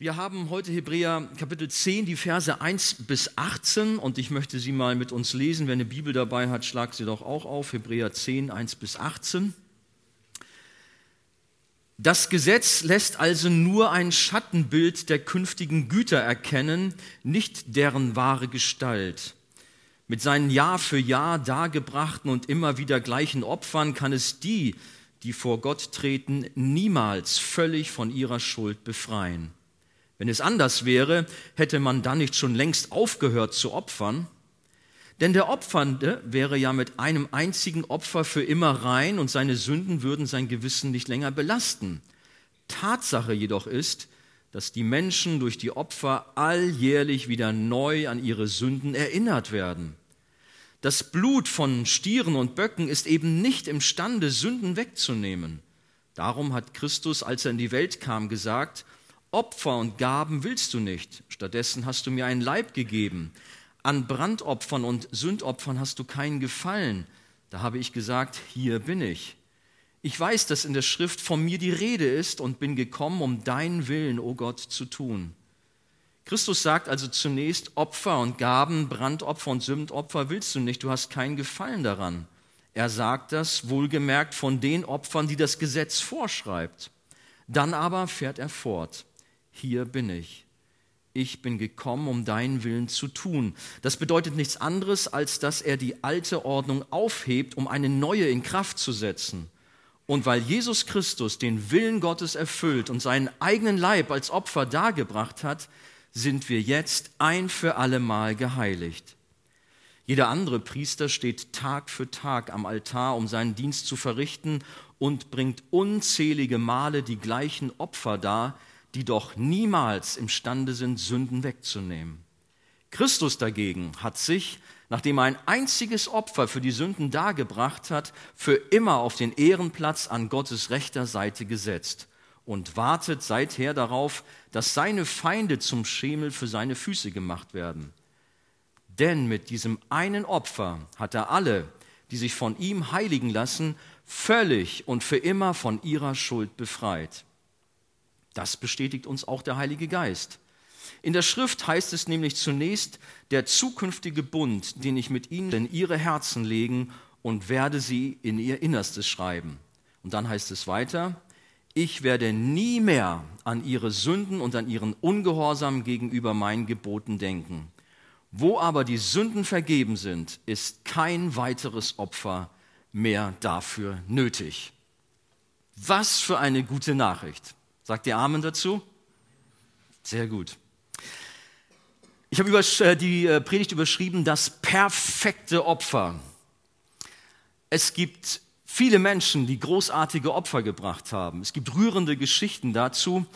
Wir haben heute Hebräer Kapitel 10, die Verse 1 bis 18 und ich möchte sie mal mit uns lesen. Wer eine Bibel dabei hat, schlag sie doch auch auf. Hebräer 10, 1 bis 18. Das Gesetz lässt also nur ein Schattenbild der künftigen Güter erkennen, nicht deren wahre Gestalt. Mit seinen Jahr für Jahr dargebrachten und immer wieder gleichen Opfern kann es die, die vor Gott treten, niemals völlig von ihrer Schuld befreien. Wenn es anders wäre, hätte man dann nicht schon längst aufgehört zu opfern? Denn der Opfernde wäre ja mit einem einzigen Opfer für immer rein und seine Sünden würden sein Gewissen nicht länger belasten. Tatsache jedoch ist, dass die Menschen durch die Opfer alljährlich wieder neu an ihre Sünden erinnert werden. Das Blut von Stieren und Böcken ist eben nicht imstande, Sünden wegzunehmen. Darum hat Christus, als er in die Welt kam, gesagt, Opfer und Gaben willst du nicht, stattdessen hast du mir einen Leib gegeben. An Brandopfern und Sündopfern hast du keinen Gefallen. Da habe ich gesagt, hier bin ich. Ich weiß, dass in der Schrift von mir die Rede ist und bin gekommen, um deinen Willen, o oh Gott, zu tun. Christus sagt also zunächst, Opfer und Gaben, Brandopfer und Sündopfer willst du nicht, du hast keinen Gefallen daran. Er sagt das wohlgemerkt von den Opfern, die das Gesetz vorschreibt. Dann aber fährt er fort hier bin ich. Ich bin gekommen, um deinen Willen zu tun. Das bedeutet nichts anderes, als dass er die alte Ordnung aufhebt, um eine neue in Kraft zu setzen. Und weil Jesus Christus den Willen Gottes erfüllt und seinen eigenen Leib als Opfer dargebracht hat, sind wir jetzt ein für allemal geheiligt. Jeder andere Priester steht Tag für Tag am Altar, um seinen Dienst zu verrichten und bringt unzählige Male die gleichen Opfer dar, die doch niemals imstande sind, Sünden wegzunehmen. Christus dagegen hat sich, nachdem er ein einziges Opfer für die Sünden dargebracht hat, für immer auf den Ehrenplatz an Gottes rechter Seite gesetzt und wartet seither darauf, dass seine Feinde zum Schemel für seine Füße gemacht werden. Denn mit diesem einen Opfer hat er alle, die sich von ihm heiligen lassen, völlig und für immer von ihrer Schuld befreit. Das bestätigt uns auch der Heilige Geist. In der Schrift heißt es nämlich zunächst, der zukünftige Bund, den ich mit ihnen in ihre Herzen legen und werde sie in ihr Innerstes schreiben. Und dann heißt es weiter, ich werde nie mehr an ihre Sünden und an ihren Ungehorsam gegenüber meinen Geboten denken. Wo aber die Sünden vergeben sind, ist kein weiteres Opfer mehr dafür nötig. Was für eine gute Nachricht. Sagt ihr Amen dazu? Sehr gut. Ich habe äh, die äh, Predigt überschrieben, das perfekte Opfer. Es gibt viele Menschen, die großartige Opfer gebracht haben. Es gibt rührende Geschichten dazu.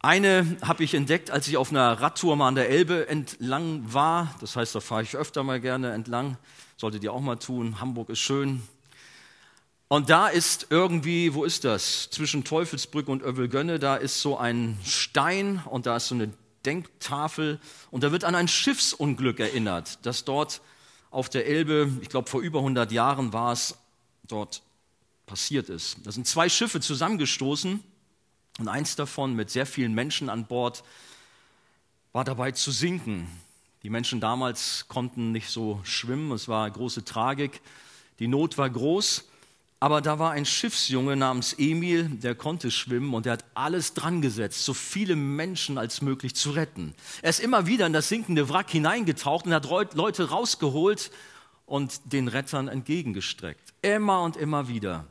Eine habe ich entdeckt, als ich auf einer Radtour mal an der Elbe entlang war. Das heißt, da fahre ich öfter mal gerne entlang. Solltet ihr auch mal tun. Hamburg ist schön, und da ist irgendwie, wo ist das? Zwischen Teufelsbrücke und Övelgönne, da ist so ein Stein und da ist so eine Denktafel und da wird an ein Schiffsunglück erinnert, das dort auf der Elbe, ich glaube vor über 100 Jahren war es, dort passiert ist. Da sind zwei Schiffe zusammengestoßen und eins davon mit sehr vielen Menschen an Bord war dabei zu sinken. Die Menschen damals konnten nicht so schwimmen, es war große Tragik, die Not war groß aber da war ein Schiffsjunge namens Emil, der konnte schwimmen und der hat alles dran gesetzt, so viele Menschen als möglich zu retten. Er ist immer wieder in das sinkende Wrack hineingetaucht und hat Leute rausgeholt und den Rettern entgegengestreckt. Immer und immer wieder,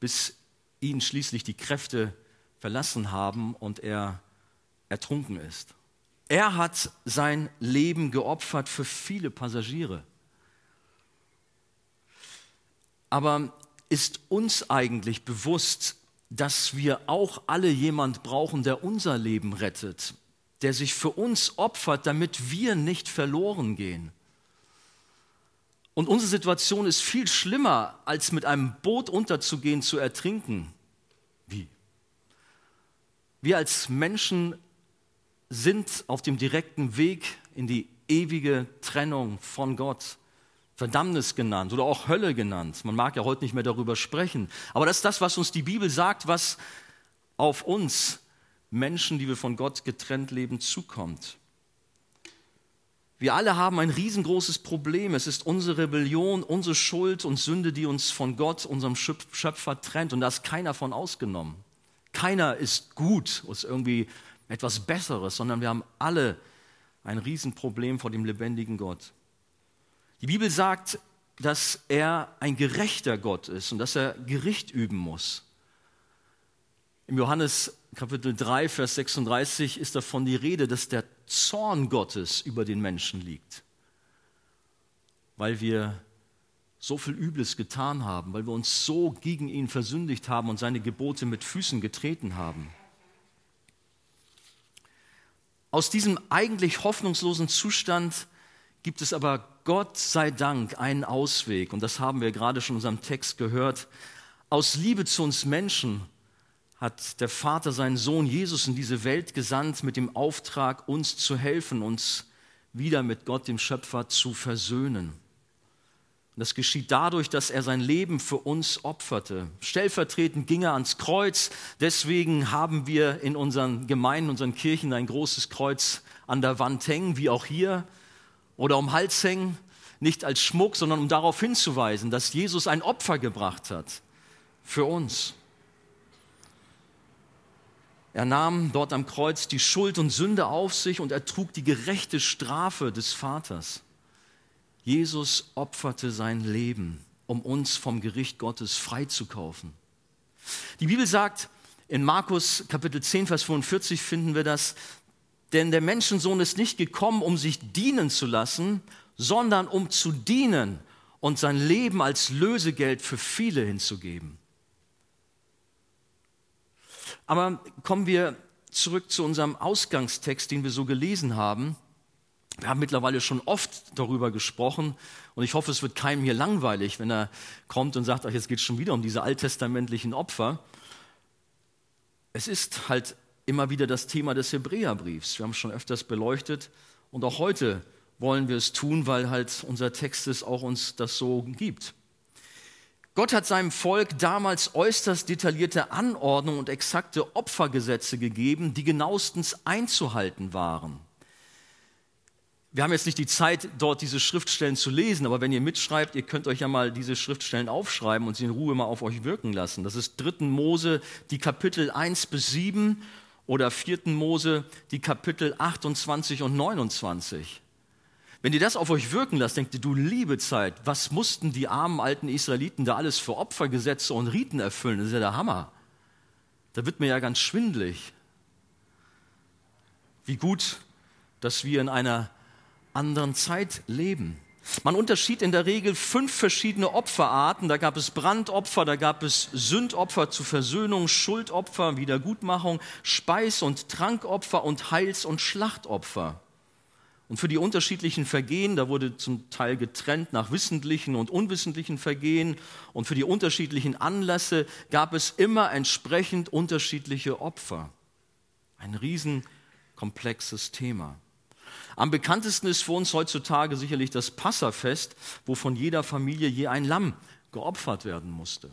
bis ihn schließlich die Kräfte verlassen haben und er ertrunken ist. Er hat sein Leben geopfert für viele Passagiere. Aber ist uns eigentlich bewusst, dass wir auch alle jemand brauchen, der unser Leben rettet, der sich für uns opfert, damit wir nicht verloren gehen. Und unsere Situation ist viel schlimmer, als mit einem Boot unterzugehen, zu ertrinken. Wie? Wir als Menschen sind auf dem direkten Weg in die ewige Trennung von Gott. Verdammnis genannt oder auch Hölle genannt. Man mag ja heute nicht mehr darüber sprechen. Aber das ist das, was uns die Bibel sagt, was auf uns Menschen, die wir von Gott getrennt leben, zukommt. Wir alle haben ein riesengroßes Problem. Es ist unsere Rebellion, unsere Schuld und Sünde, die uns von Gott, unserem Schöpfer, trennt. Und da ist keiner von ausgenommen. Keiner ist gut, ist irgendwie etwas Besseres, sondern wir haben alle ein Riesenproblem vor dem lebendigen Gott. Die Bibel sagt, dass er ein gerechter Gott ist und dass er Gericht üben muss. Im Johannes Kapitel 3, Vers 36 ist davon die Rede, dass der Zorn Gottes über den Menschen liegt, weil wir so viel Übles getan haben, weil wir uns so gegen ihn versündigt haben und seine Gebote mit Füßen getreten haben. Aus diesem eigentlich hoffnungslosen Zustand gibt es aber Gott sei Dank einen Ausweg. Und das haben wir gerade schon in unserem Text gehört. Aus Liebe zu uns Menschen hat der Vater seinen Sohn Jesus in diese Welt gesandt mit dem Auftrag, uns zu helfen, uns wieder mit Gott, dem Schöpfer, zu versöhnen. Und das geschieht dadurch, dass er sein Leben für uns opferte. Stellvertretend ging er ans Kreuz. Deswegen haben wir in unseren Gemeinden, unseren Kirchen ein großes Kreuz an der Wand hängen, wie auch hier oder um Hals hängen, nicht als Schmuck, sondern um darauf hinzuweisen, dass Jesus ein Opfer gebracht hat für uns. Er nahm dort am Kreuz die Schuld und Sünde auf sich und er trug die gerechte Strafe des Vaters. Jesus opferte sein Leben, um uns vom Gericht Gottes freizukaufen. Die Bibel sagt, in Markus Kapitel 10, Vers 45 finden wir das, denn der Menschensohn ist nicht gekommen, um sich dienen zu lassen, sondern um zu dienen und sein Leben als Lösegeld für viele hinzugeben. Aber kommen wir zurück zu unserem Ausgangstext, den wir so gelesen haben. Wir haben mittlerweile schon oft darüber gesprochen und ich hoffe, es wird keinem hier langweilig, wenn er kommt und sagt, ach, jetzt geht es schon wieder um diese alttestamentlichen Opfer. Es ist halt immer wieder das Thema des Hebräerbriefs. Wir haben es schon öfters beleuchtet und auch heute wollen wir es tun, weil halt unser Text es auch uns das so gibt. Gott hat seinem Volk damals äußerst detaillierte Anordnungen und exakte Opfergesetze gegeben, die genauestens einzuhalten waren. Wir haben jetzt nicht die Zeit, dort diese Schriftstellen zu lesen, aber wenn ihr mitschreibt, ihr könnt euch ja mal diese Schriftstellen aufschreiben und sie in Ruhe mal auf euch wirken lassen. Das ist 3. Mose, die Kapitel 1 bis 7 oder 4. Mose die Kapitel 28 und 29. Wenn ihr das auf euch wirken lasst, denkt ihr, du liebe Zeit, was mussten die armen alten Israeliten da alles für Opfergesetze und Riten erfüllen? Das ist ja der Hammer. Da wird mir ja ganz schwindlig. Wie gut, dass wir in einer anderen Zeit leben. Man unterschied in der Regel fünf verschiedene Opferarten. Da gab es Brandopfer, da gab es Sündopfer zur Versöhnung, Schuldopfer, Wiedergutmachung, Speis- und Trankopfer und Heils- und Schlachtopfer. Und für die unterschiedlichen Vergehen, da wurde zum Teil getrennt nach wissentlichen und unwissentlichen Vergehen, und für die unterschiedlichen Anlässe gab es immer entsprechend unterschiedliche Opfer. Ein riesenkomplexes Thema. Am bekanntesten ist für uns heutzutage sicherlich das Passafest, wo von jeder Familie je ein Lamm geopfert werden musste.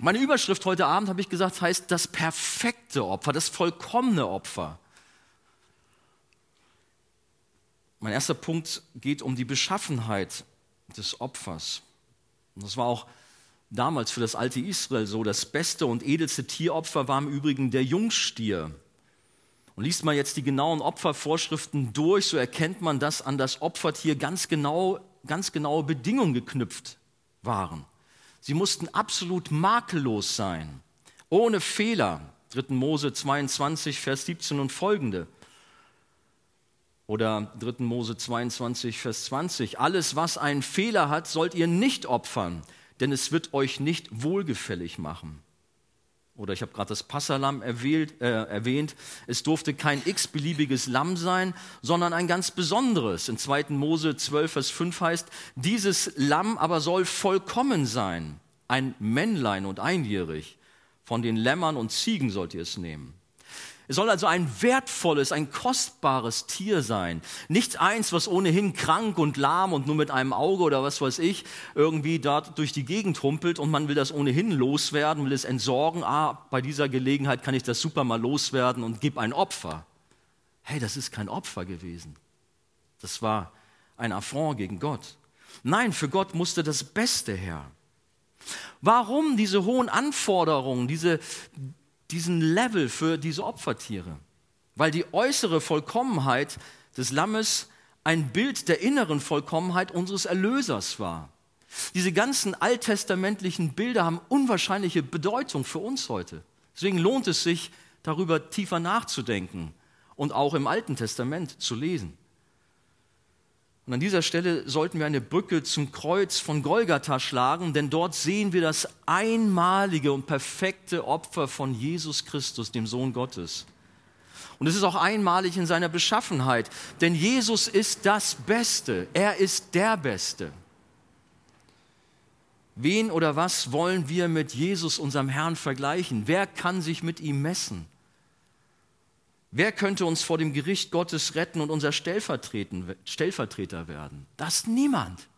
Meine Überschrift heute Abend, habe ich gesagt, heißt das perfekte Opfer, das vollkommene Opfer. Mein erster Punkt geht um die Beschaffenheit des Opfers. Und das war auch damals für das alte Israel so. Das beste und edelste Tieropfer war im Übrigen der Jungstier. Und liest man jetzt die genauen Opfervorschriften durch, so erkennt man, dass an das Opfertier ganz, genau, ganz genaue Bedingungen geknüpft waren. Sie mussten absolut makellos sein, ohne Fehler. 3. Mose 22, Vers 17 und folgende. Oder 3. Mose 22, Vers 20. Alles, was einen Fehler hat, sollt ihr nicht opfern, denn es wird euch nicht wohlgefällig machen. Oder ich habe gerade das Passalam erwählt, äh, erwähnt. Es durfte kein x-beliebiges Lamm sein, sondern ein ganz besonderes. In 2. Mose 12, Vers 5 heißt, dieses Lamm aber soll vollkommen sein. Ein Männlein und einjährig. Von den Lämmern und Ziegen sollt ihr es nehmen. Es soll also ein wertvolles, ein kostbares Tier sein. Nicht eins, was ohnehin krank und lahm und nur mit einem Auge oder was weiß ich irgendwie dort durch die Gegend humpelt und man will das ohnehin loswerden, will es entsorgen. Ah, bei dieser Gelegenheit kann ich das super mal loswerden und gib ein Opfer. Hey, das ist kein Opfer gewesen. Das war ein Affront gegen Gott. Nein, für Gott musste das Beste her. Warum diese hohen Anforderungen, diese, diesen Level für diese Opfertiere? Weil die äußere Vollkommenheit des Lammes ein Bild der inneren Vollkommenheit unseres Erlösers war. Diese ganzen alttestamentlichen Bilder haben unwahrscheinliche Bedeutung für uns heute. Deswegen lohnt es sich, darüber tiefer nachzudenken und auch im Alten Testament zu lesen. Und an dieser Stelle sollten wir eine Brücke zum Kreuz von Golgatha schlagen, denn dort sehen wir das einmalige und perfekte Opfer von Jesus Christus, dem Sohn Gottes. Und es ist auch einmalig in seiner Beschaffenheit, denn Jesus ist das Beste, er ist der Beste. Wen oder was wollen wir mit Jesus, unserem Herrn, vergleichen? Wer kann sich mit ihm messen? Wer könnte uns vor dem Gericht Gottes retten und unser Stellvertreter werden? Das niemand.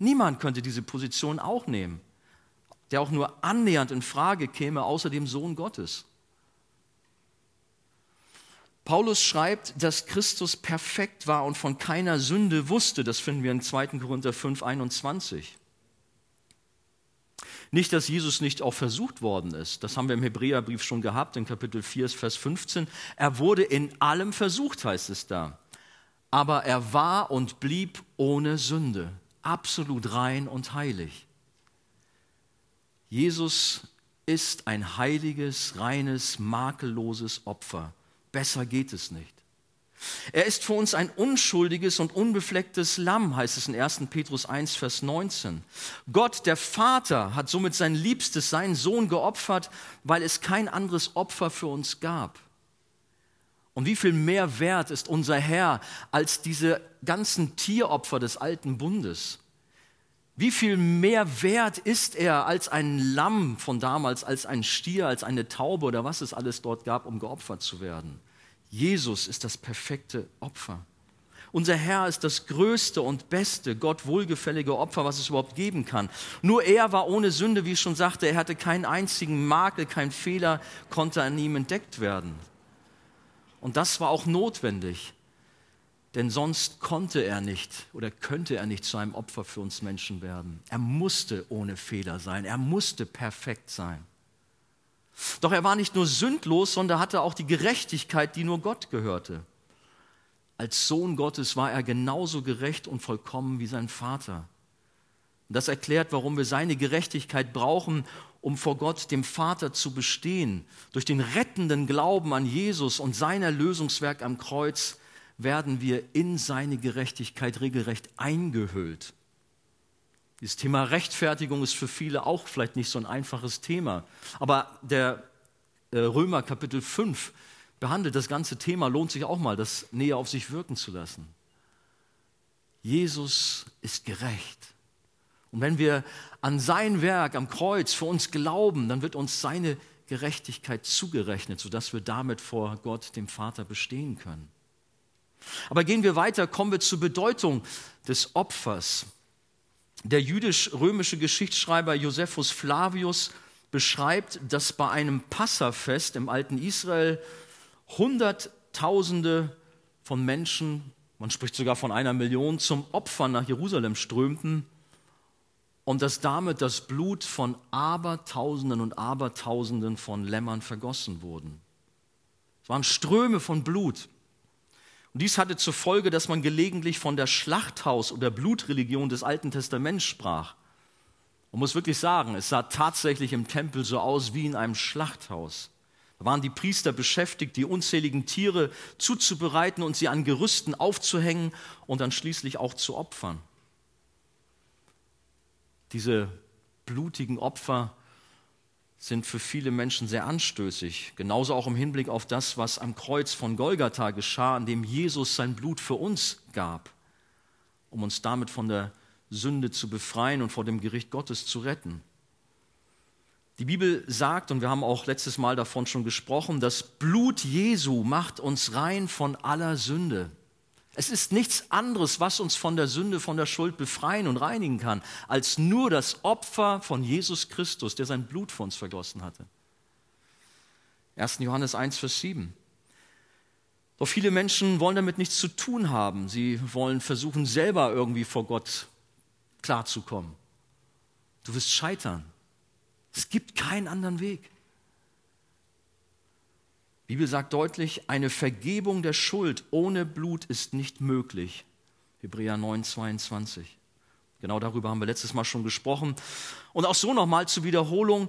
Niemand könnte diese Position auch nehmen, der auch nur annähernd in Frage käme, außer dem Sohn Gottes. Paulus schreibt, dass Christus perfekt war und von keiner Sünde wusste. Das finden wir in 2. Korinther 5, 21. Nicht, dass Jesus nicht auch versucht worden ist. Das haben wir im Hebräerbrief schon gehabt, in Kapitel 4, Vers 15. Er wurde in allem versucht, heißt es da. Aber er war und blieb ohne Sünde, absolut rein und heilig. Jesus ist ein heiliges, reines, makelloses Opfer. Besser geht es nicht. Er ist für uns ein unschuldiges und unbeflecktes Lamm, heißt es in 1. Petrus 1, Vers 19. Gott, der Vater, hat somit sein Liebstes, seinen Sohn geopfert, weil es kein anderes Opfer für uns gab. Und wie viel mehr wert ist unser Herr als diese ganzen Tieropfer des alten Bundes? Wie viel mehr wert ist er als ein Lamm von damals, als ein Stier, als eine Taube oder was es alles dort gab, um geopfert zu werden? Jesus ist das perfekte Opfer. Unser Herr ist das größte und beste, Gott wohlgefällige Opfer, was es überhaupt geben kann. Nur er war ohne Sünde, wie ich schon sagte, er hatte keinen einzigen Makel, kein Fehler konnte an ihm entdeckt werden. Und das war auch notwendig, denn sonst konnte er nicht oder könnte er nicht zu einem Opfer für uns Menschen werden. Er musste ohne Fehler sein, er musste perfekt sein. Doch er war nicht nur sündlos, sondern hatte auch die Gerechtigkeit, die nur Gott gehörte. Als Sohn Gottes war er genauso gerecht und vollkommen wie sein Vater. Das erklärt, warum wir seine Gerechtigkeit brauchen, um vor Gott, dem Vater, zu bestehen. Durch den rettenden Glauben an Jesus und sein Erlösungswerk am Kreuz werden wir in seine Gerechtigkeit regelrecht eingehüllt. Dieses Thema Rechtfertigung ist für viele auch vielleicht nicht so ein einfaches Thema. Aber der äh, Römer Kapitel 5 behandelt das ganze Thema, lohnt sich auch mal, das näher auf sich wirken zu lassen. Jesus ist gerecht. Und wenn wir an sein Werk am Kreuz für uns glauben, dann wird uns seine Gerechtigkeit zugerechnet, sodass wir damit vor Gott, dem Vater, bestehen können. Aber gehen wir weiter, kommen wir zur Bedeutung des Opfers. Der jüdisch-römische Geschichtsschreiber Josephus Flavius beschreibt, dass bei einem Passafest im alten Israel Hunderttausende von Menschen, man spricht sogar von einer Million, zum Opfern nach Jerusalem strömten und dass damit das Blut von Abertausenden und Abertausenden von Lämmern vergossen wurden. Es waren Ströme von Blut. Und dies hatte zur Folge, dass man gelegentlich von der Schlachthaus- oder Blutreligion des Alten Testaments sprach. Man muss wirklich sagen, es sah tatsächlich im Tempel so aus wie in einem Schlachthaus. Da waren die Priester beschäftigt, die unzähligen Tiere zuzubereiten und sie an Gerüsten aufzuhängen und dann schließlich auch zu opfern. Diese blutigen Opfer sind für viele Menschen sehr anstößig. Genauso auch im Hinblick auf das, was am Kreuz von Golgatha geschah, an dem Jesus sein Blut für uns gab, um uns damit von der Sünde zu befreien und vor dem Gericht Gottes zu retten. Die Bibel sagt, und wir haben auch letztes Mal davon schon gesprochen, das Blut Jesu macht uns rein von aller Sünde. Es ist nichts anderes, was uns von der Sünde, von der Schuld befreien und reinigen kann, als nur das Opfer von Jesus Christus, der sein Blut für uns vergossen hatte. 1. Johannes 1, Vers 7. Doch viele Menschen wollen damit nichts zu tun haben. Sie wollen versuchen, selber irgendwie vor Gott klarzukommen. Du wirst scheitern. Es gibt keinen anderen Weg. Bibel sagt deutlich, eine Vergebung der Schuld ohne Blut ist nicht möglich. Hebräer 9, 22. Genau darüber haben wir letztes Mal schon gesprochen. Und auch so nochmal zur Wiederholung.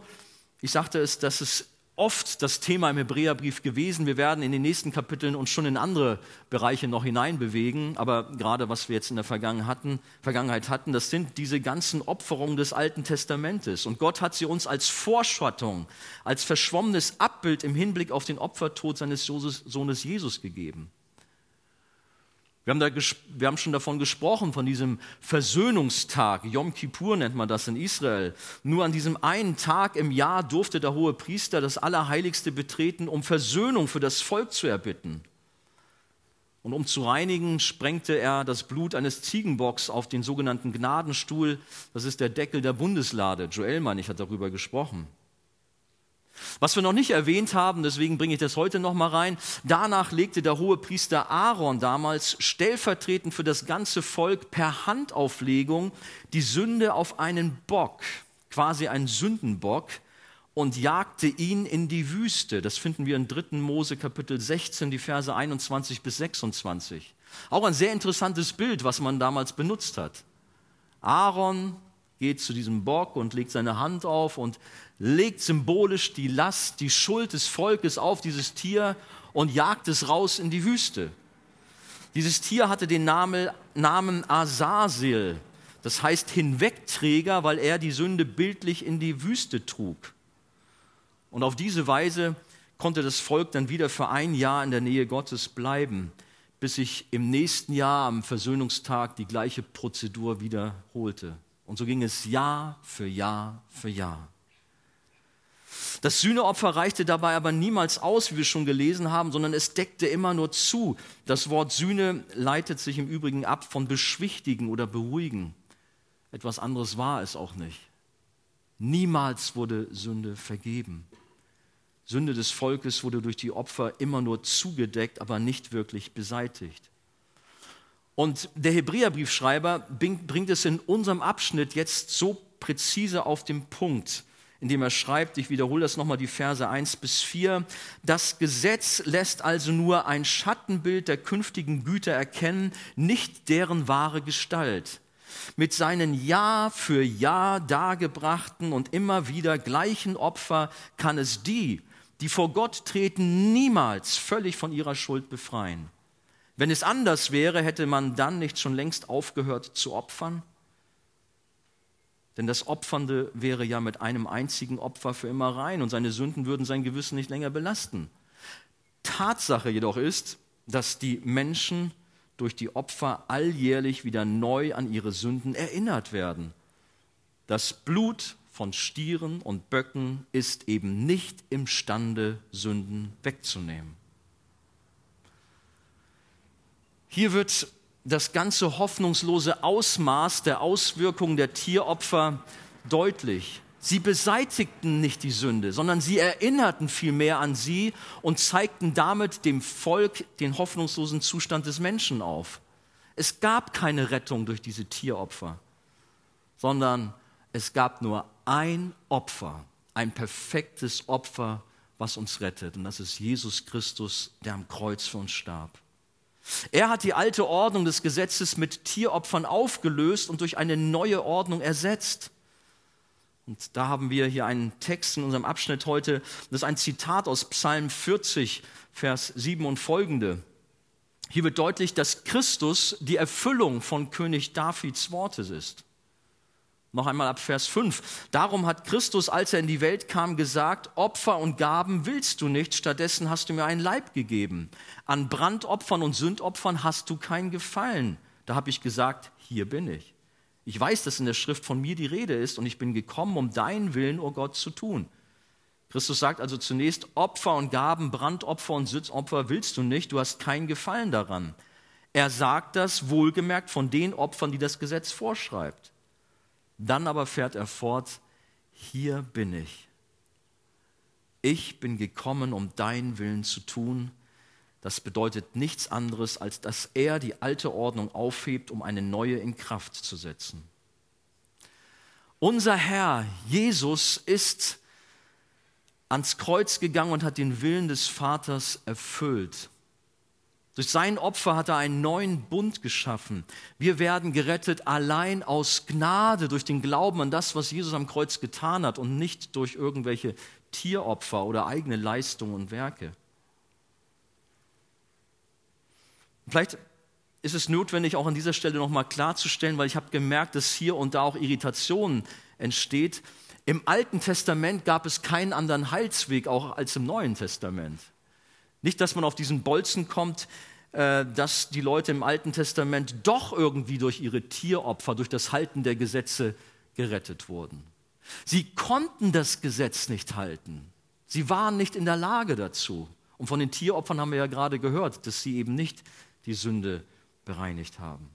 Ich sagte es, dass es oft das Thema im Hebräerbrief gewesen. Wir werden in den nächsten Kapiteln uns schon in andere Bereiche noch hineinbewegen. Aber gerade was wir jetzt in der Vergangenheit hatten, das sind diese ganzen Opferungen des Alten Testamentes. Und Gott hat sie uns als Vorschattung, als verschwommenes Abbild im Hinblick auf den Opfertod seines Sohnes Jesus gegeben. Wir haben, da, wir haben schon davon gesprochen, von diesem Versöhnungstag. Yom Kippur nennt man das in Israel. Nur an diesem einen Tag im Jahr durfte der hohe Priester das Allerheiligste betreten, um Versöhnung für das Volk zu erbitten. Und um zu reinigen, sprengte er das Blut eines Ziegenbocks auf den sogenannten Gnadenstuhl. Das ist der Deckel der Bundeslade. Joel, meine ich, hat darüber gesprochen. Was wir noch nicht erwähnt haben, deswegen bringe ich das heute noch mal rein. Danach legte der hohe Priester Aaron damals stellvertretend für das ganze Volk per Handauflegung die Sünde auf einen Bock, quasi einen Sündenbock, und jagte ihn in die Wüste. Das finden wir in 3. Mose Kapitel 16, die Verse 21 bis 26. Auch ein sehr interessantes Bild, was man damals benutzt hat. Aaron geht zu diesem Bock und legt seine Hand auf und legt symbolisch die Last, die Schuld des Volkes auf dieses Tier und jagt es raus in die Wüste. Dieses Tier hatte den Namen, Asasil, das heißt Hinwegträger, weil er die Sünde bildlich in die Wüste trug. Und auf diese Weise konnte das Volk dann wieder für ein Jahr in der Nähe Gottes bleiben, bis sich im nächsten Jahr am Versöhnungstag die gleiche Prozedur wiederholte. Und so ging es Jahr für Jahr für Jahr. Das Sühneopfer reichte dabei aber niemals aus, wie wir schon gelesen haben, sondern es deckte immer nur zu. Das Wort Sühne leitet sich im Übrigen ab von beschwichtigen oder beruhigen. Etwas anderes war es auch nicht. Niemals wurde Sünde vergeben. Sünde des Volkes wurde durch die Opfer immer nur zugedeckt, aber nicht wirklich beseitigt. Und der Hebräerbriefschreiber bringt es in unserem Abschnitt jetzt so präzise auf den Punkt, indem er schreibt, ich wiederhole das nochmal, die Verse 1 bis 4, das Gesetz lässt also nur ein Schattenbild der künftigen Güter erkennen, nicht deren wahre Gestalt. Mit seinen Jahr für Jahr dargebrachten und immer wieder gleichen Opfer kann es die, die vor Gott treten, niemals völlig von ihrer Schuld befreien. Wenn es anders wäre, hätte man dann nicht schon längst aufgehört zu opfern? Denn das Opfernde wäre ja mit einem einzigen Opfer für immer rein und seine Sünden würden sein Gewissen nicht länger belasten. Tatsache jedoch ist, dass die Menschen durch die Opfer alljährlich wieder neu an ihre Sünden erinnert werden. Das Blut von Stieren und Böcken ist eben nicht imstande, Sünden wegzunehmen. Hier wird das ganze hoffnungslose Ausmaß der Auswirkungen der Tieropfer deutlich. Sie beseitigten nicht die Sünde, sondern sie erinnerten vielmehr an sie und zeigten damit dem Volk den hoffnungslosen Zustand des Menschen auf. Es gab keine Rettung durch diese Tieropfer, sondern es gab nur ein Opfer, ein perfektes Opfer, was uns rettet. Und das ist Jesus Christus, der am Kreuz für uns starb. Er hat die alte Ordnung des Gesetzes mit Tieropfern aufgelöst und durch eine neue Ordnung ersetzt. Und da haben wir hier einen Text in unserem Abschnitt heute, das ist ein Zitat aus Psalm 40, Vers 7 und folgende. Hier wird deutlich, dass Christus die Erfüllung von König Davids Wortes ist. Noch einmal ab Vers 5. Darum hat Christus, als er in die Welt kam, gesagt, Opfer und Gaben willst du nicht, stattdessen hast du mir einen Leib gegeben. An Brandopfern und Sündopfern hast du kein Gefallen. Da habe ich gesagt, hier bin ich. Ich weiß, dass in der Schrift von mir die Rede ist und ich bin gekommen, um deinen Willen, o oh Gott, zu tun. Christus sagt also zunächst, Opfer und Gaben, Brandopfer und Sitzopfer willst du nicht, du hast keinen Gefallen daran. Er sagt das wohlgemerkt von den Opfern, die das Gesetz vorschreibt. Dann aber fährt er fort, hier bin ich. Ich bin gekommen, um deinen Willen zu tun. Das bedeutet nichts anderes, als dass er die alte Ordnung aufhebt, um eine neue in Kraft zu setzen. Unser Herr Jesus ist ans Kreuz gegangen und hat den Willen des Vaters erfüllt. Durch sein Opfer hat er einen neuen Bund geschaffen. Wir werden gerettet allein aus Gnade, durch den Glauben an das, was Jesus am Kreuz getan hat und nicht durch irgendwelche Tieropfer oder eigene Leistungen und Werke. Vielleicht ist es notwendig, auch an dieser Stelle nochmal klarzustellen, weil ich habe gemerkt, dass hier und da auch Irritationen entsteht. Im Alten Testament gab es keinen anderen Heilsweg auch als im Neuen Testament. Nicht, dass man auf diesen Bolzen kommt, dass die Leute im Alten Testament doch irgendwie durch ihre Tieropfer, durch das Halten der Gesetze gerettet wurden. Sie konnten das Gesetz nicht halten. Sie waren nicht in der Lage dazu. Und von den Tieropfern haben wir ja gerade gehört, dass sie eben nicht die Sünde bereinigt haben.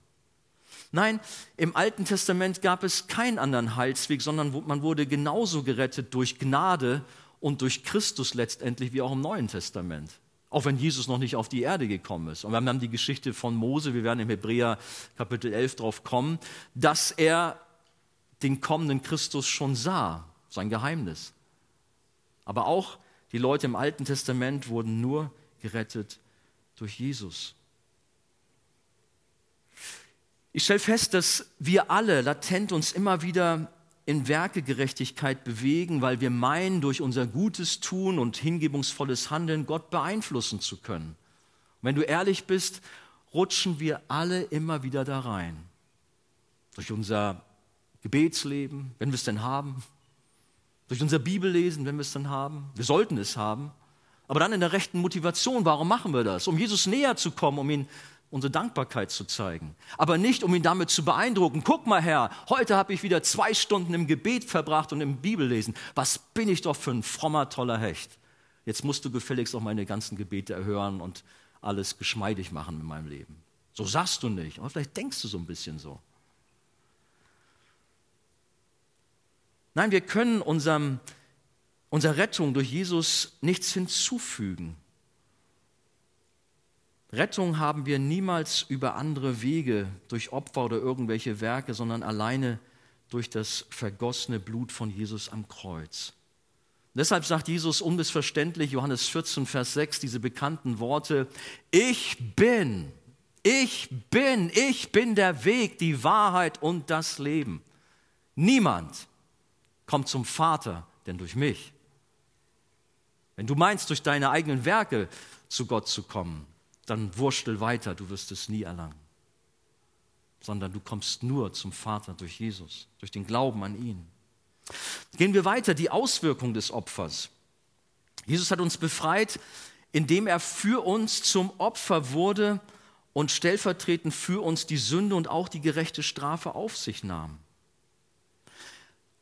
Nein, im Alten Testament gab es keinen anderen Heilsweg, sondern man wurde genauso gerettet durch Gnade und durch Christus letztendlich wie auch im Neuen Testament. Auch wenn Jesus noch nicht auf die Erde gekommen ist. Und wir haben die Geschichte von Mose, wir werden im Hebräer Kapitel 11 drauf kommen, dass er den kommenden Christus schon sah, sein Geheimnis. Aber auch die Leute im Alten Testament wurden nur gerettet durch Jesus. Ich stelle fest, dass wir alle latent uns immer wieder in Werkegerechtigkeit bewegen, weil wir meinen, durch unser gutes Tun und hingebungsvolles Handeln Gott beeinflussen zu können. Und wenn du ehrlich bist, rutschen wir alle immer wieder da rein. Durch unser Gebetsleben, wenn wir es denn haben, durch unser Bibellesen, wenn wir es dann haben. Wir sollten es haben. Aber dann in der rechten Motivation, warum machen wir das? Um Jesus näher zu kommen, um ihn unsere Dankbarkeit zu zeigen. Aber nicht, um ihn damit zu beeindrucken. Guck mal, Herr, heute habe ich wieder zwei Stunden im Gebet verbracht und im Bibellesen. Was bin ich doch für ein frommer, toller Hecht. Jetzt musst du gefälligst auch meine ganzen Gebete erhören und alles geschmeidig machen in meinem Leben. So sagst du nicht, aber vielleicht denkst du so ein bisschen so. Nein, wir können unserem, unserer Rettung durch Jesus nichts hinzufügen. Rettung haben wir niemals über andere Wege, durch Opfer oder irgendwelche Werke, sondern alleine durch das vergossene Blut von Jesus am Kreuz. Deshalb sagt Jesus unmissverständlich, Johannes 14, Vers 6, diese bekannten Worte, ich bin, ich bin, ich bin der Weg, die Wahrheit und das Leben. Niemand kommt zum Vater, denn durch mich. Wenn du meinst, durch deine eigenen Werke zu Gott zu kommen, dann wurschtel weiter, du wirst es nie erlangen. Sondern du kommst nur zum Vater durch Jesus, durch den Glauben an ihn. Gehen wir weiter, die Auswirkung des Opfers. Jesus hat uns befreit, indem er für uns zum Opfer wurde und stellvertretend für uns die Sünde und auch die gerechte Strafe auf sich nahm.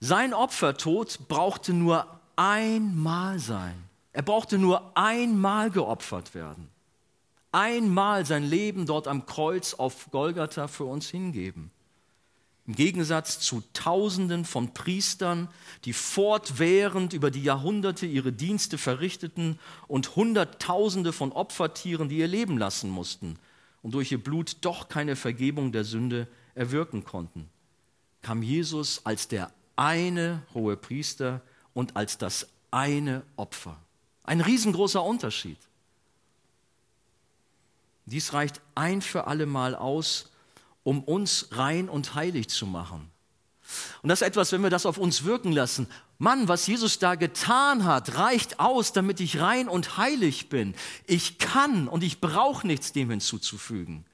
Sein Opfertod brauchte nur einmal sein. Er brauchte nur einmal geopfert werden einmal sein Leben dort am Kreuz auf Golgatha für uns hingeben. Im Gegensatz zu Tausenden von Priestern, die fortwährend über die Jahrhunderte ihre Dienste verrichteten und Hunderttausende von Opfertieren, die ihr Leben lassen mussten und durch ihr Blut doch keine Vergebung der Sünde erwirken konnten, kam Jesus als der eine hohe Priester und als das eine Opfer. Ein riesengroßer Unterschied. Dies reicht ein für alle Mal aus, um uns rein und heilig zu machen. Und das ist etwas, wenn wir das auf uns wirken lassen. Mann, was Jesus da getan hat, reicht aus, damit ich rein und heilig bin. Ich kann und ich brauche nichts dem hinzuzufügen.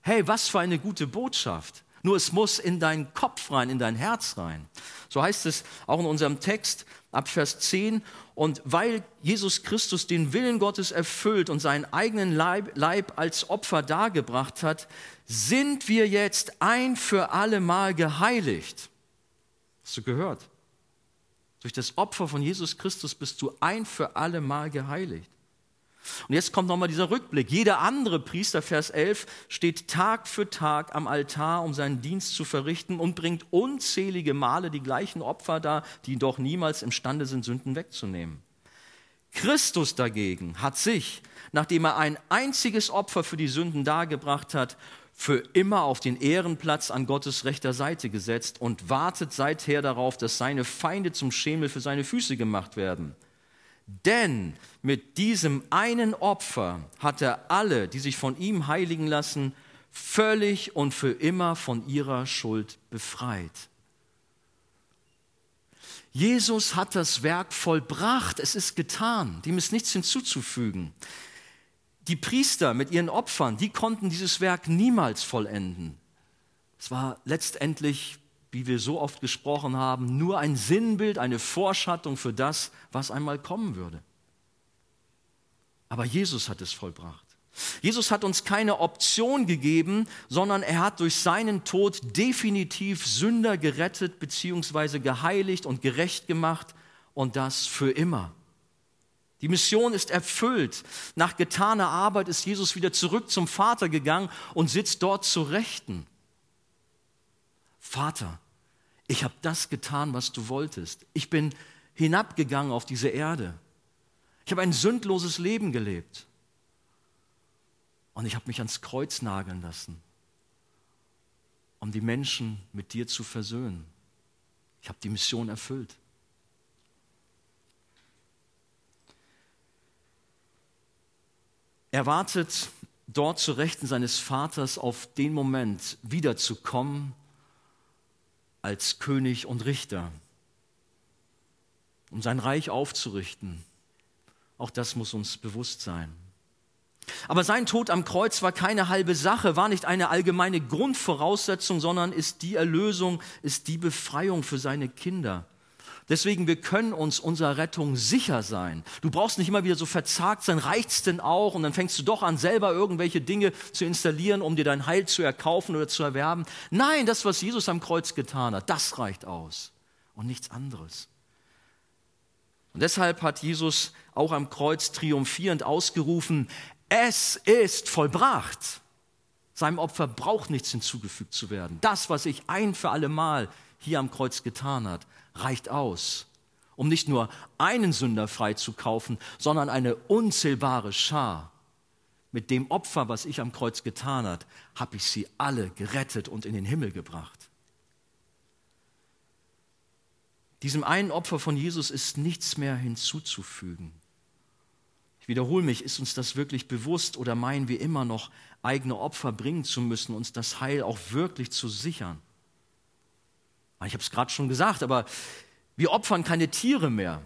Hey, was für eine gute Botschaft. Nur es muss in deinen Kopf rein, in dein Herz rein. So heißt es auch in unserem Text ab Vers 10. Und weil Jesus Christus den Willen Gottes erfüllt und seinen eigenen Leib, Leib als Opfer dargebracht hat, sind wir jetzt ein für alle Mal geheiligt. Hast du gehört? Durch das Opfer von Jesus Christus bist du ein für alle Mal geheiligt. Und jetzt kommt nochmal dieser Rückblick. Jeder andere Priester, Vers 11, steht Tag für Tag am Altar, um seinen Dienst zu verrichten und bringt unzählige Male die gleichen Opfer dar, die doch niemals imstande sind, Sünden wegzunehmen. Christus dagegen hat sich, nachdem er ein einziges Opfer für die Sünden dargebracht hat, für immer auf den Ehrenplatz an Gottes rechter Seite gesetzt und wartet seither darauf, dass seine Feinde zum Schemel für seine Füße gemacht werden. Denn mit diesem einen Opfer hat er alle, die sich von ihm heiligen lassen, völlig und für immer von ihrer Schuld befreit. Jesus hat das Werk vollbracht, es ist getan, dem ist nichts hinzuzufügen. Die Priester mit ihren Opfern, die konnten dieses Werk niemals vollenden. Es war letztendlich wie wir so oft gesprochen haben, nur ein Sinnbild, eine Vorschattung für das, was einmal kommen würde. Aber Jesus hat es vollbracht. Jesus hat uns keine Option gegeben, sondern er hat durch seinen Tod definitiv Sünder gerettet bzw. geheiligt und gerecht gemacht und das für immer. Die Mission ist erfüllt. Nach getaner Arbeit ist Jesus wieder zurück zum Vater gegangen und sitzt dort zu Rechten. Vater, ich habe das getan, was du wolltest. Ich bin hinabgegangen auf diese Erde. Ich habe ein sündloses Leben gelebt. Und ich habe mich ans Kreuz nageln lassen, um die Menschen mit dir zu versöhnen. Ich habe die Mission erfüllt. Er wartet dort zu Rechten seines Vaters auf den Moment, wiederzukommen als König und Richter, um sein Reich aufzurichten. Auch das muss uns bewusst sein. Aber sein Tod am Kreuz war keine halbe Sache, war nicht eine allgemeine Grundvoraussetzung, sondern ist die Erlösung, ist die Befreiung für seine Kinder. Deswegen, wir können uns unserer Rettung sicher sein. Du brauchst nicht immer wieder so verzagt sein, reicht's denn auch? Und dann fängst du doch an, selber irgendwelche Dinge zu installieren, um dir dein Heil zu erkaufen oder zu erwerben. Nein, das, was Jesus am Kreuz getan hat, das reicht aus und nichts anderes. Und deshalb hat Jesus auch am Kreuz triumphierend ausgerufen, es ist vollbracht. Seinem Opfer braucht nichts hinzugefügt zu werden. Das, was ich ein für alle Mal hier am Kreuz getan hat, reicht aus, um nicht nur einen Sünder freizukaufen, sondern eine unzählbare Schar. Mit dem Opfer, was ich am Kreuz getan hat, habe ich sie alle gerettet und in den Himmel gebracht. Diesem einen Opfer von Jesus ist nichts mehr hinzuzufügen. Ich wiederhole mich, ist uns das wirklich bewusst oder meinen wir immer noch, eigene Opfer bringen zu müssen, uns das Heil auch wirklich zu sichern? Ich habe es gerade schon gesagt, aber wir opfern keine Tiere mehr.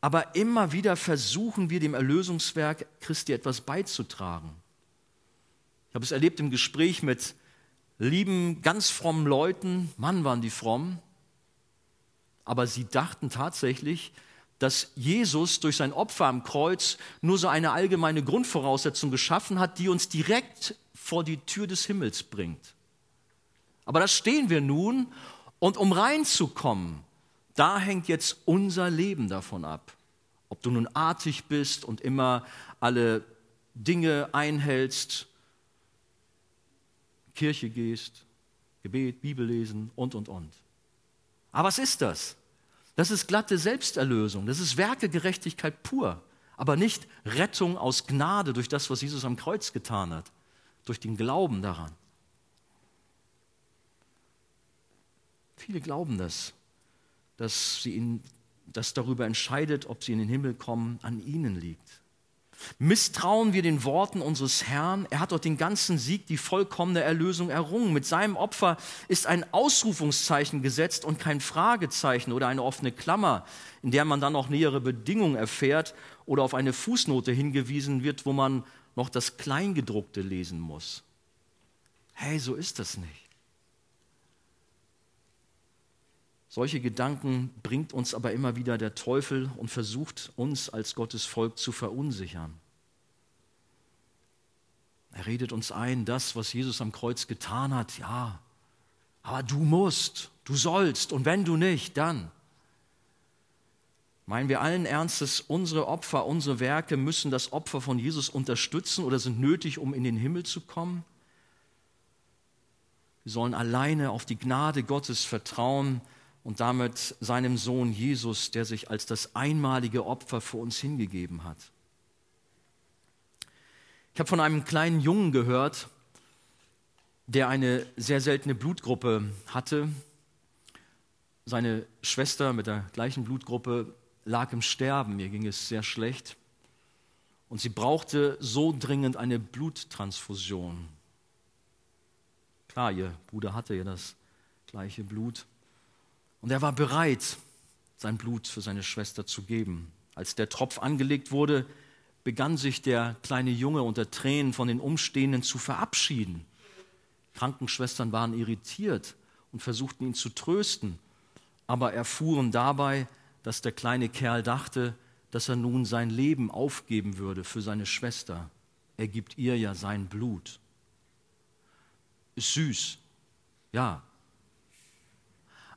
Aber immer wieder versuchen wir dem Erlösungswerk Christi etwas beizutragen. Ich habe es erlebt im Gespräch mit lieben, ganz frommen Leuten. Mann, waren die fromm. Aber sie dachten tatsächlich, dass Jesus durch sein Opfer am Kreuz nur so eine allgemeine Grundvoraussetzung geschaffen hat, die uns direkt vor die Tür des Himmels bringt. Aber da stehen wir nun und um reinzukommen, da hängt jetzt unser Leben davon ab. Ob du nun artig bist und immer alle Dinge einhältst, Kirche gehst, Gebet, Bibel lesen und, und, und. Aber was ist das? Das ist glatte Selbsterlösung, das ist Werkegerechtigkeit pur, aber nicht Rettung aus Gnade durch das, was Jesus am Kreuz getan hat, durch den Glauben daran. Viele glauben das, dass, sie in, dass darüber entscheidet, ob sie in den Himmel kommen, an ihnen liegt. Misstrauen wir den Worten unseres Herrn? Er hat dort den ganzen Sieg, die vollkommene Erlösung errungen. Mit seinem Opfer ist ein Ausrufungszeichen gesetzt und kein Fragezeichen oder eine offene Klammer, in der man dann noch nähere Bedingungen erfährt oder auf eine Fußnote hingewiesen wird, wo man noch das Kleingedruckte lesen muss. Hey, so ist das nicht. Solche Gedanken bringt uns aber immer wieder der Teufel und versucht uns als Gottes Volk zu verunsichern. Er redet uns ein, das, was Jesus am Kreuz getan hat, ja, aber du musst, du sollst und wenn du nicht, dann. Meinen wir allen Ernstes, unsere Opfer, unsere Werke müssen das Opfer von Jesus unterstützen oder sind nötig, um in den Himmel zu kommen? Wir sollen alleine auf die Gnade Gottes vertrauen und damit seinem Sohn Jesus, der sich als das einmalige Opfer für uns hingegeben hat. Ich habe von einem kleinen Jungen gehört, der eine sehr seltene Blutgruppe hatte. Seine Schwester mit der gleichen Blutgruppe lag im Sterben, ihr ging es sehr schlecht. Und sie brauchte so dringend eine Bluttransfusion. Klar, ihr Bruder hatte ja das gleiche Blut. Und er war bereit, sein Blut für seine Schwester zu geben. Als der Tropf angelegt wurde, begann sich der kleine Junge unter Tränen von den Umstehenden zu verabschieden. Krankenschwestern waren irritiert und versuchten ihn zu trösten, aber erfuhren dabei, dass der kleine Kerl dachte, dass er nun sein Leben aufgeben würde für seine Schwester. Er gibt ihr ja sein Blut. Ist süß, ja.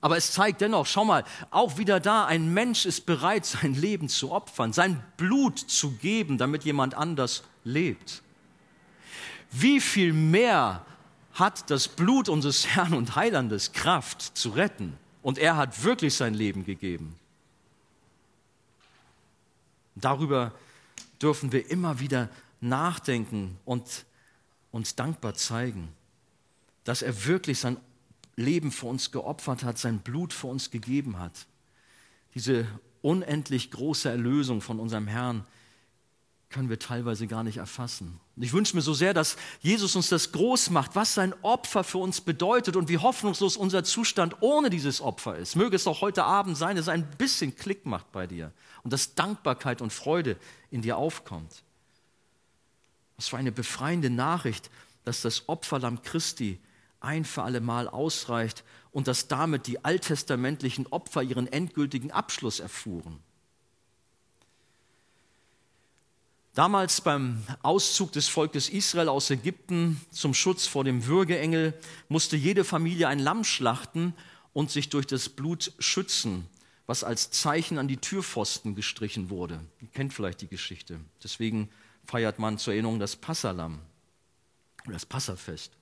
Aber es zeigt dennoch, schau mal, auch wieder da, ein Mensch ist bereit, sein Leben zu opfern, sein Blut zu geben, damit jemand anders lebt. Wie viel mehr hat das Blut unseres Herrn und Heilandes Kraft zu retten? Und er hat wirklich sein Leben gegeben. Darüber dürfen wir immer wieder nachdenken und uns dankbar zeigen, dass er wirklich sein Leben für uns geopfert hat, sein Blut für uns gegeben hat. Diese unendlich große Erlösung von unserem Herrn können wir teilweise gar nicht erfassen. Und ich wünsche mir so sehr, dass Jesus uns das groß macht, was sein Opfer für uns bedeutet und wie hoffnungslos unser Zustand ohne dieses Opfer ist. Möge es auch heute Abend sein, dass ein bisschen Klick macht bei dir und dass Dankbarkeit und Freude in dir aufkommt. Was für eine befreiende Nachricht, dass das Opferlamm Christi ein für alle Mal ausreicht und dass damit die alttestamentlichen Opfer ihren endgültigen Abschluss erfuhren. Damals beim Auszug des Volkes Israel aus Ägypten zum Schutz vor dem Würgeengel musste jede Familie ein Lamm schlachten und sich durch das Blut schützen, was als Zeichen an die Türpfosten gestrichen wurde. Ihr kennt vielleicht die Geschichte. Deswegen feiert man zur Erinnerung das Passalam, das Passafest.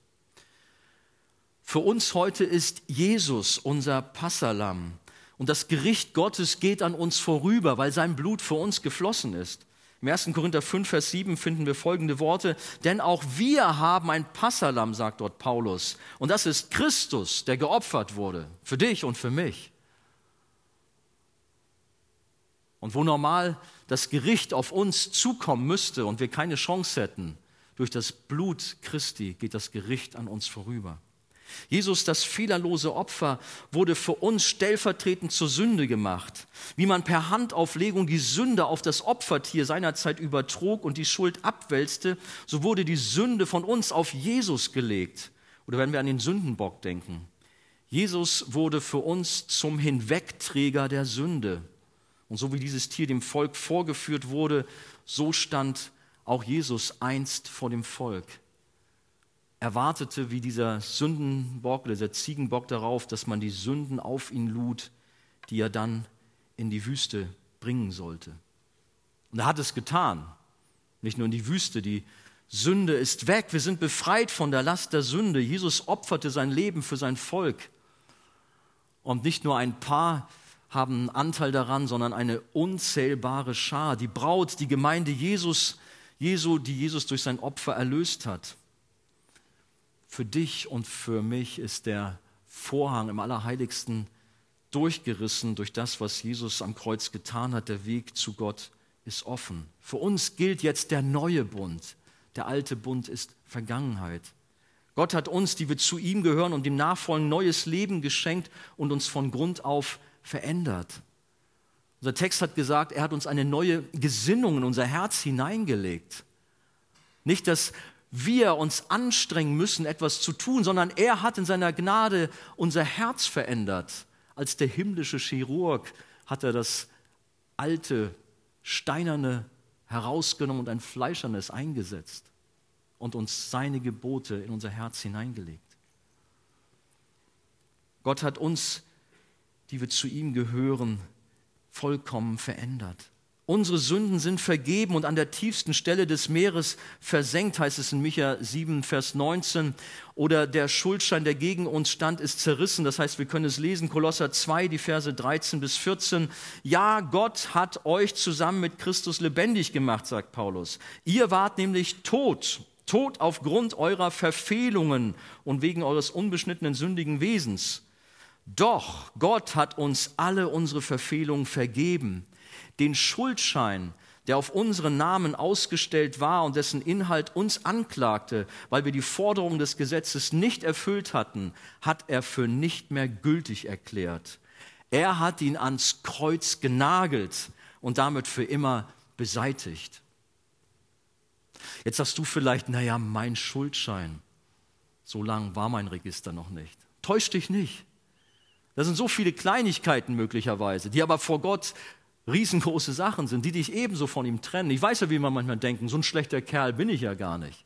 Für uns heute ist Jesus unser Passalam. Und das Gericht Gottes geht an uns vorüber, weil sein Blut für uns geflossen ist. Im 1. Korinther 5, Vers 7 finden wir folgende Worte, denn auch wir haben ein Passalam, sagt dort Paulus, und das ist Christus, der geopfert wurde, für dich und für mich. Und wo normal das Gericht auf uns zukommen müsste und wir keine Chance hätten, durch das Blut Christi geht das Gericht an uns vorüber. Jesus, das fehlerlose Opfer, wurde für uns stellvertretend zur Sünde gemacht. Wie man per Handauflegung die Sünde auf das Opfertier seinerzeit übertrug und die Schuld abwälzte, so wurde die Sünde von uns auf Jesus gelegt. Oder wenn wir an den Sündenbock denken. Jesus wurde für uns zum Hinwegträger der Sünde. Und so wie dieses Tier dem Volk vorgeführt wurde, so stand auch Jesus einst vor dem Volk erwartete wie dieser Sündenbock oder dieser Ziegenbock darauf, dass man die Sünden auf ihn lud, die er dann in die Wüste bringen sollte. Und er hat es getan. Nicht nur in die Wüste, die Sünde ist weg, wir sind befreit von der Last der Sünde. Jesus opferte sein Leben für sein Volk. Und nicht nur ein paar haben Anteil daran, sondern eine unzählbare Schar. Die Braut, die Gemeinde Jesus, Jesu, die Jesus durch sein Opfer erlöst hat. Für dich und für mich ist der Vorhang im Allerheiligsten durchgerissen durch das, was Jesus am Kreuz getan hat. Der Weg zu Gott ist offen. Für uns gilt jetzt der neue Bund. Der alte Bund ist Vergangenheit. Gott hat uns, die wir zu ihm gehören und dem Nachfolgen, neues Leben geschenkt und uns von Grund auf verändert. Unser Text hat gesagt, er hat uns eine neue Gesinnung in unser Herz hineingelegt. Nicht das wir uns anstrengen müssen, etwas zu tun, sondern er hat in seiner Gnade unser Herz verändert. Als der himmlische Chirurg hat er das alte, steinerne herausgenommen und ein fleischernes eingesetzt und uns seine Gebote in unser Herz hineingelegt. Gott hat uns, die wir zu ihm gehören, vollkommen verändert. Unsere Sünden sind vergeben und an der tiefsten Stelle des Meeres versenkt, heißt es in Micha 7, Vers 19. Oder der Schuldschein, der gegen uns stand, ist zerrissen. Das heißt, wir können es lesen, Kolosser 2, die Verse 13 bis 14. Ja, Gott hat euch zusammen mit Christus lebendig gemacht, sagt Paulus. Ihr wart nämlich tot, tot aufgrund eurer Verfehlungen und wegen eures unbeschnittenen sündigen Wesens. Doch Gott hat uns alle unsere Verfehlungen vergeben den Schuldschein, der auf unseren Namen ausgestellt war und dessen Inhalt uns anklagte, weil wir die Forderungen des Gesetzes nicht erfüllt hatten, hat er für nicht mehr gültig erklärt. Er hat ihn ans Kreuz genagelt und damit für immer beseitigt. Jetzt sagst du vielleicht, naja, mein Schuldschein, so lang war mein Register noch nicht. Täusch dich nicht. Das sind so viele Kleinigkeiten möglicherweise, die aber vor Gott riesengroße Sachen sind, die dich ebenso von ihm trennen. Ich weiß ja, wie man manchmal denkt, so ein schlechter Kerl bin ich ja gar nicht.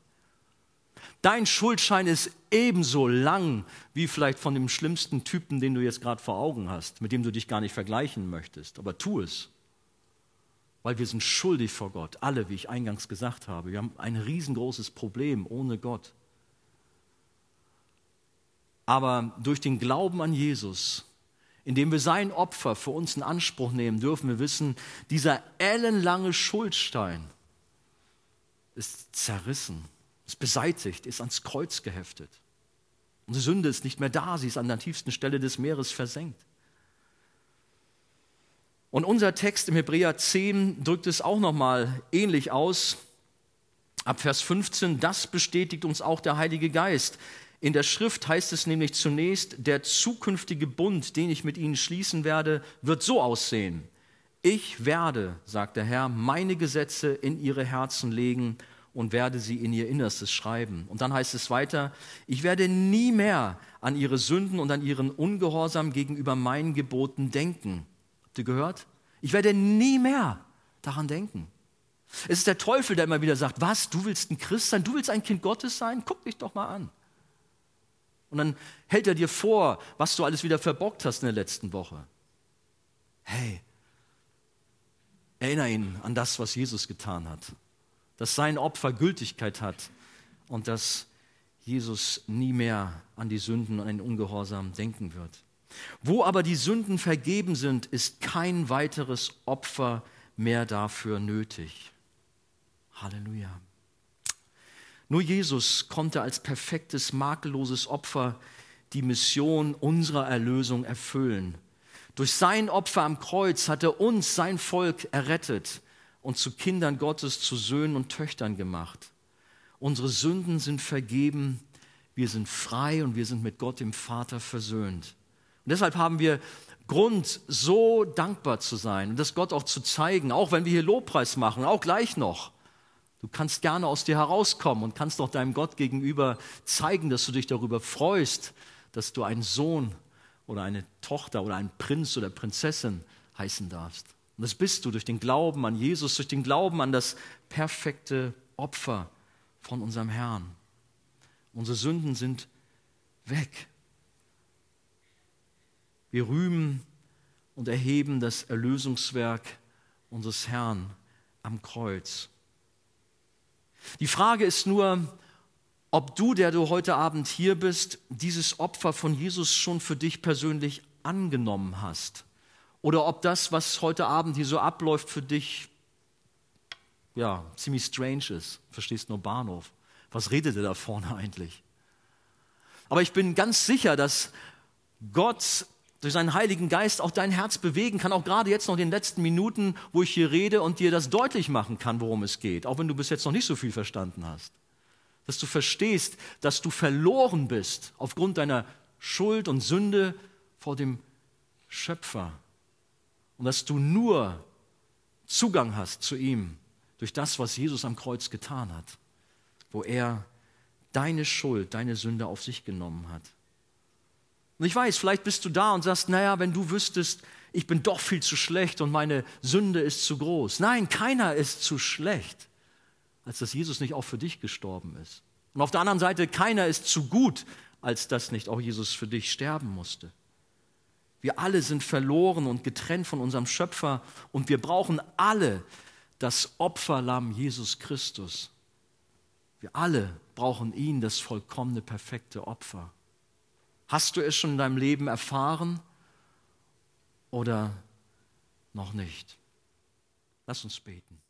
Dein Schuldschein ist ebenso lang wie vielleicht von dem schlimmsten Typen, den du jetzt gerade vor Augen hast, mit dem du dich gar nicht vergleichen möchtest. Aber tu es. Weil wir sind schuldig vor Gott, alle, wie ich eingangs gesagt habe. Wir haben ein riesengroßes Problem ohne Gott. Aber durch den Glauben an Jesus indem wir sein Opfer für uns in Anspruch nehmen, dürfen wir wissen, dieser ellenlange Schuldstein ist zerrissen, ist beseitigt, ist ans Kreuz geheftet. Unsere Sünde ist nicht mehr da, sie ist an der tiefsten Stelle des Meeres versenkt. Und unser Text im Hebräer 10 drückt es auch nochmal ähnlich aus. Ab Vers 15, das bestätigt uns auch der Heilige Geist. In der Schrift heißt es nämlich zunächst, der zukünftige Bund, den ich mit ihnen schließen werde, wird so aussehen. Ich werde, sagt der Herr, meine Gesetze in ihre Herzen legen und werde sie in ihr Innerstes schreiben. Und dann heißt es weiter, ich werde nie mehr an ihre Sünden und an ihren Ungehorsam gegenüber meinen Geboten denken. Habt ihr gehört? Ich werde nie mehr daran denken. Es ist der Teufel, der immer wieder sagt, was, du willst ein Christ sein, du willst ein Kind Gottes sein? Guck dich doch mal an. Und dann hält er dir vor, was du alles wieder verbockt hast in der letzten Woche. Hey, erinnere ihn an das, was Jesus getan hat. Dass sein Opfer Gültigkeit hat und dass Jesus nie mehr an die Sünden und an den Ungehorsam denken wird. Wo aber die Sünden vergeben sind, ist kein weiteres Opfer mehr dafür nötig. Halleluja. Nur Jesus konnte als perfektes, makelloses Opfer die Mission unserer Erlösung erfüllen. Durch sein Opfer am Kreuz hat er uns, sein Volk, errettet und zu Kindern Gottes, zu Söhnen und Töchtern gemacht. Unsere Sünden sind vergeben, wir sind frei und wir sind mit Gott, dem Vater, versöhnt. Und deshalb haben wir Grund, so dankbar zu sein und das Gott auch zu zeigen, auch wenn wir hier Lobpreis machen, auch gleich noch. Du kannst gerne aus dir herauskommen und kannst auch deinem Gott gegenüber zeigen, dass du dich darüber freust, dass du einen Sohn oder eine Tochter oder einen Prinz oder Prinzessin heißen darfst. Und das bist du durch den Glauben an Jesus, durch den Glauben an das perfekte Opfer von unserem Herrn. Unsere Sünden sind weg. Wir rühmen und erheben das Erlösungswerk unseres Herrn am Kreuz. Die Frage ist nur, ob du, der du heute Abend hier bist, dieses Opfer von Jesus schon für dich persönlich angenommen hast. Oder ob das, was heute Abend hier so abläuft, für dich ja, ziemlich strange ist. Verstehst nur Bahnhof. Was redet ihr da vorne eigentlich? Aber ich bin ganz sicher, dass Gott durch seinen Heiligen Geist auch dein Herz bewegen kann, auch gerade jetzt noch in den letzten Minuten, wo ich hier rede und dir das deutlich machen kann, worum es geht, auch wenn du bis jetzt noch nicht so viel verstanden hast. Dass du verstehst, dass du verloren bist aufgrund deiner Schuld und Sünde vor dem Schöpfer und dass du nur Zugang hast zu ihm durch das, was Jesus am Kreuz getan hat, wo er deine Schuld, deine Sünde auf sich genommen hat. Und ich weiß, vielleicht bist du da und sagst, naja, wenn du wüsstest, ich bin doch viel zu schlecht und meine Sünde ist zu groß. Nein, keiner ist zu schlecht, als dass Jesus nicht auch für dich gestorben ist. Und auf der anderen Seite, keiner ist zu gut, als dass nicht auch Jesus für dich sterben musste. Wir alle sind verloren und getrennt von unserem Schöpfer und wir brauchen alle das Opferlamm Jesus Christus. Wir alle brauchen ihn, das vollkommene, perfekte Opfer. Hast du es schon in deinem Leben erfahren oder noch nicht? Lass uns beten.